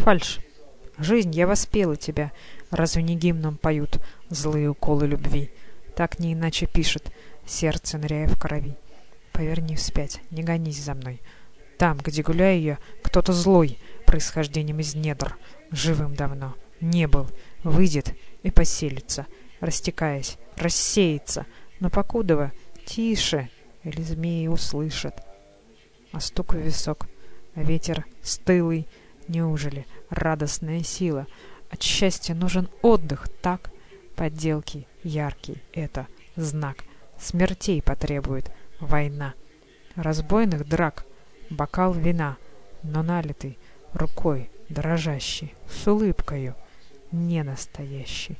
Фальш. Жизнь, я воспела тебя. Разве не гимном поют злые уколы любви? Так не иначе пишет сердце, ныряя в крови. Поверни вспять, не гонись за мной. Там, где гуляю я, кто-то злой, происхождением из недр, живым давно не был, выйдет и поселится, растекаясь, рассеется, но покудова тише, или змеи услышат. А стук в висок, а ветер стылый, неужели радостная сила? От счастья нужен отдых, так? Подделки яркий — это знак. Смертей потребует война. Разбойных драк, бокал вина, но налитый рукой дрожащий, с улыбкою, не настоящий.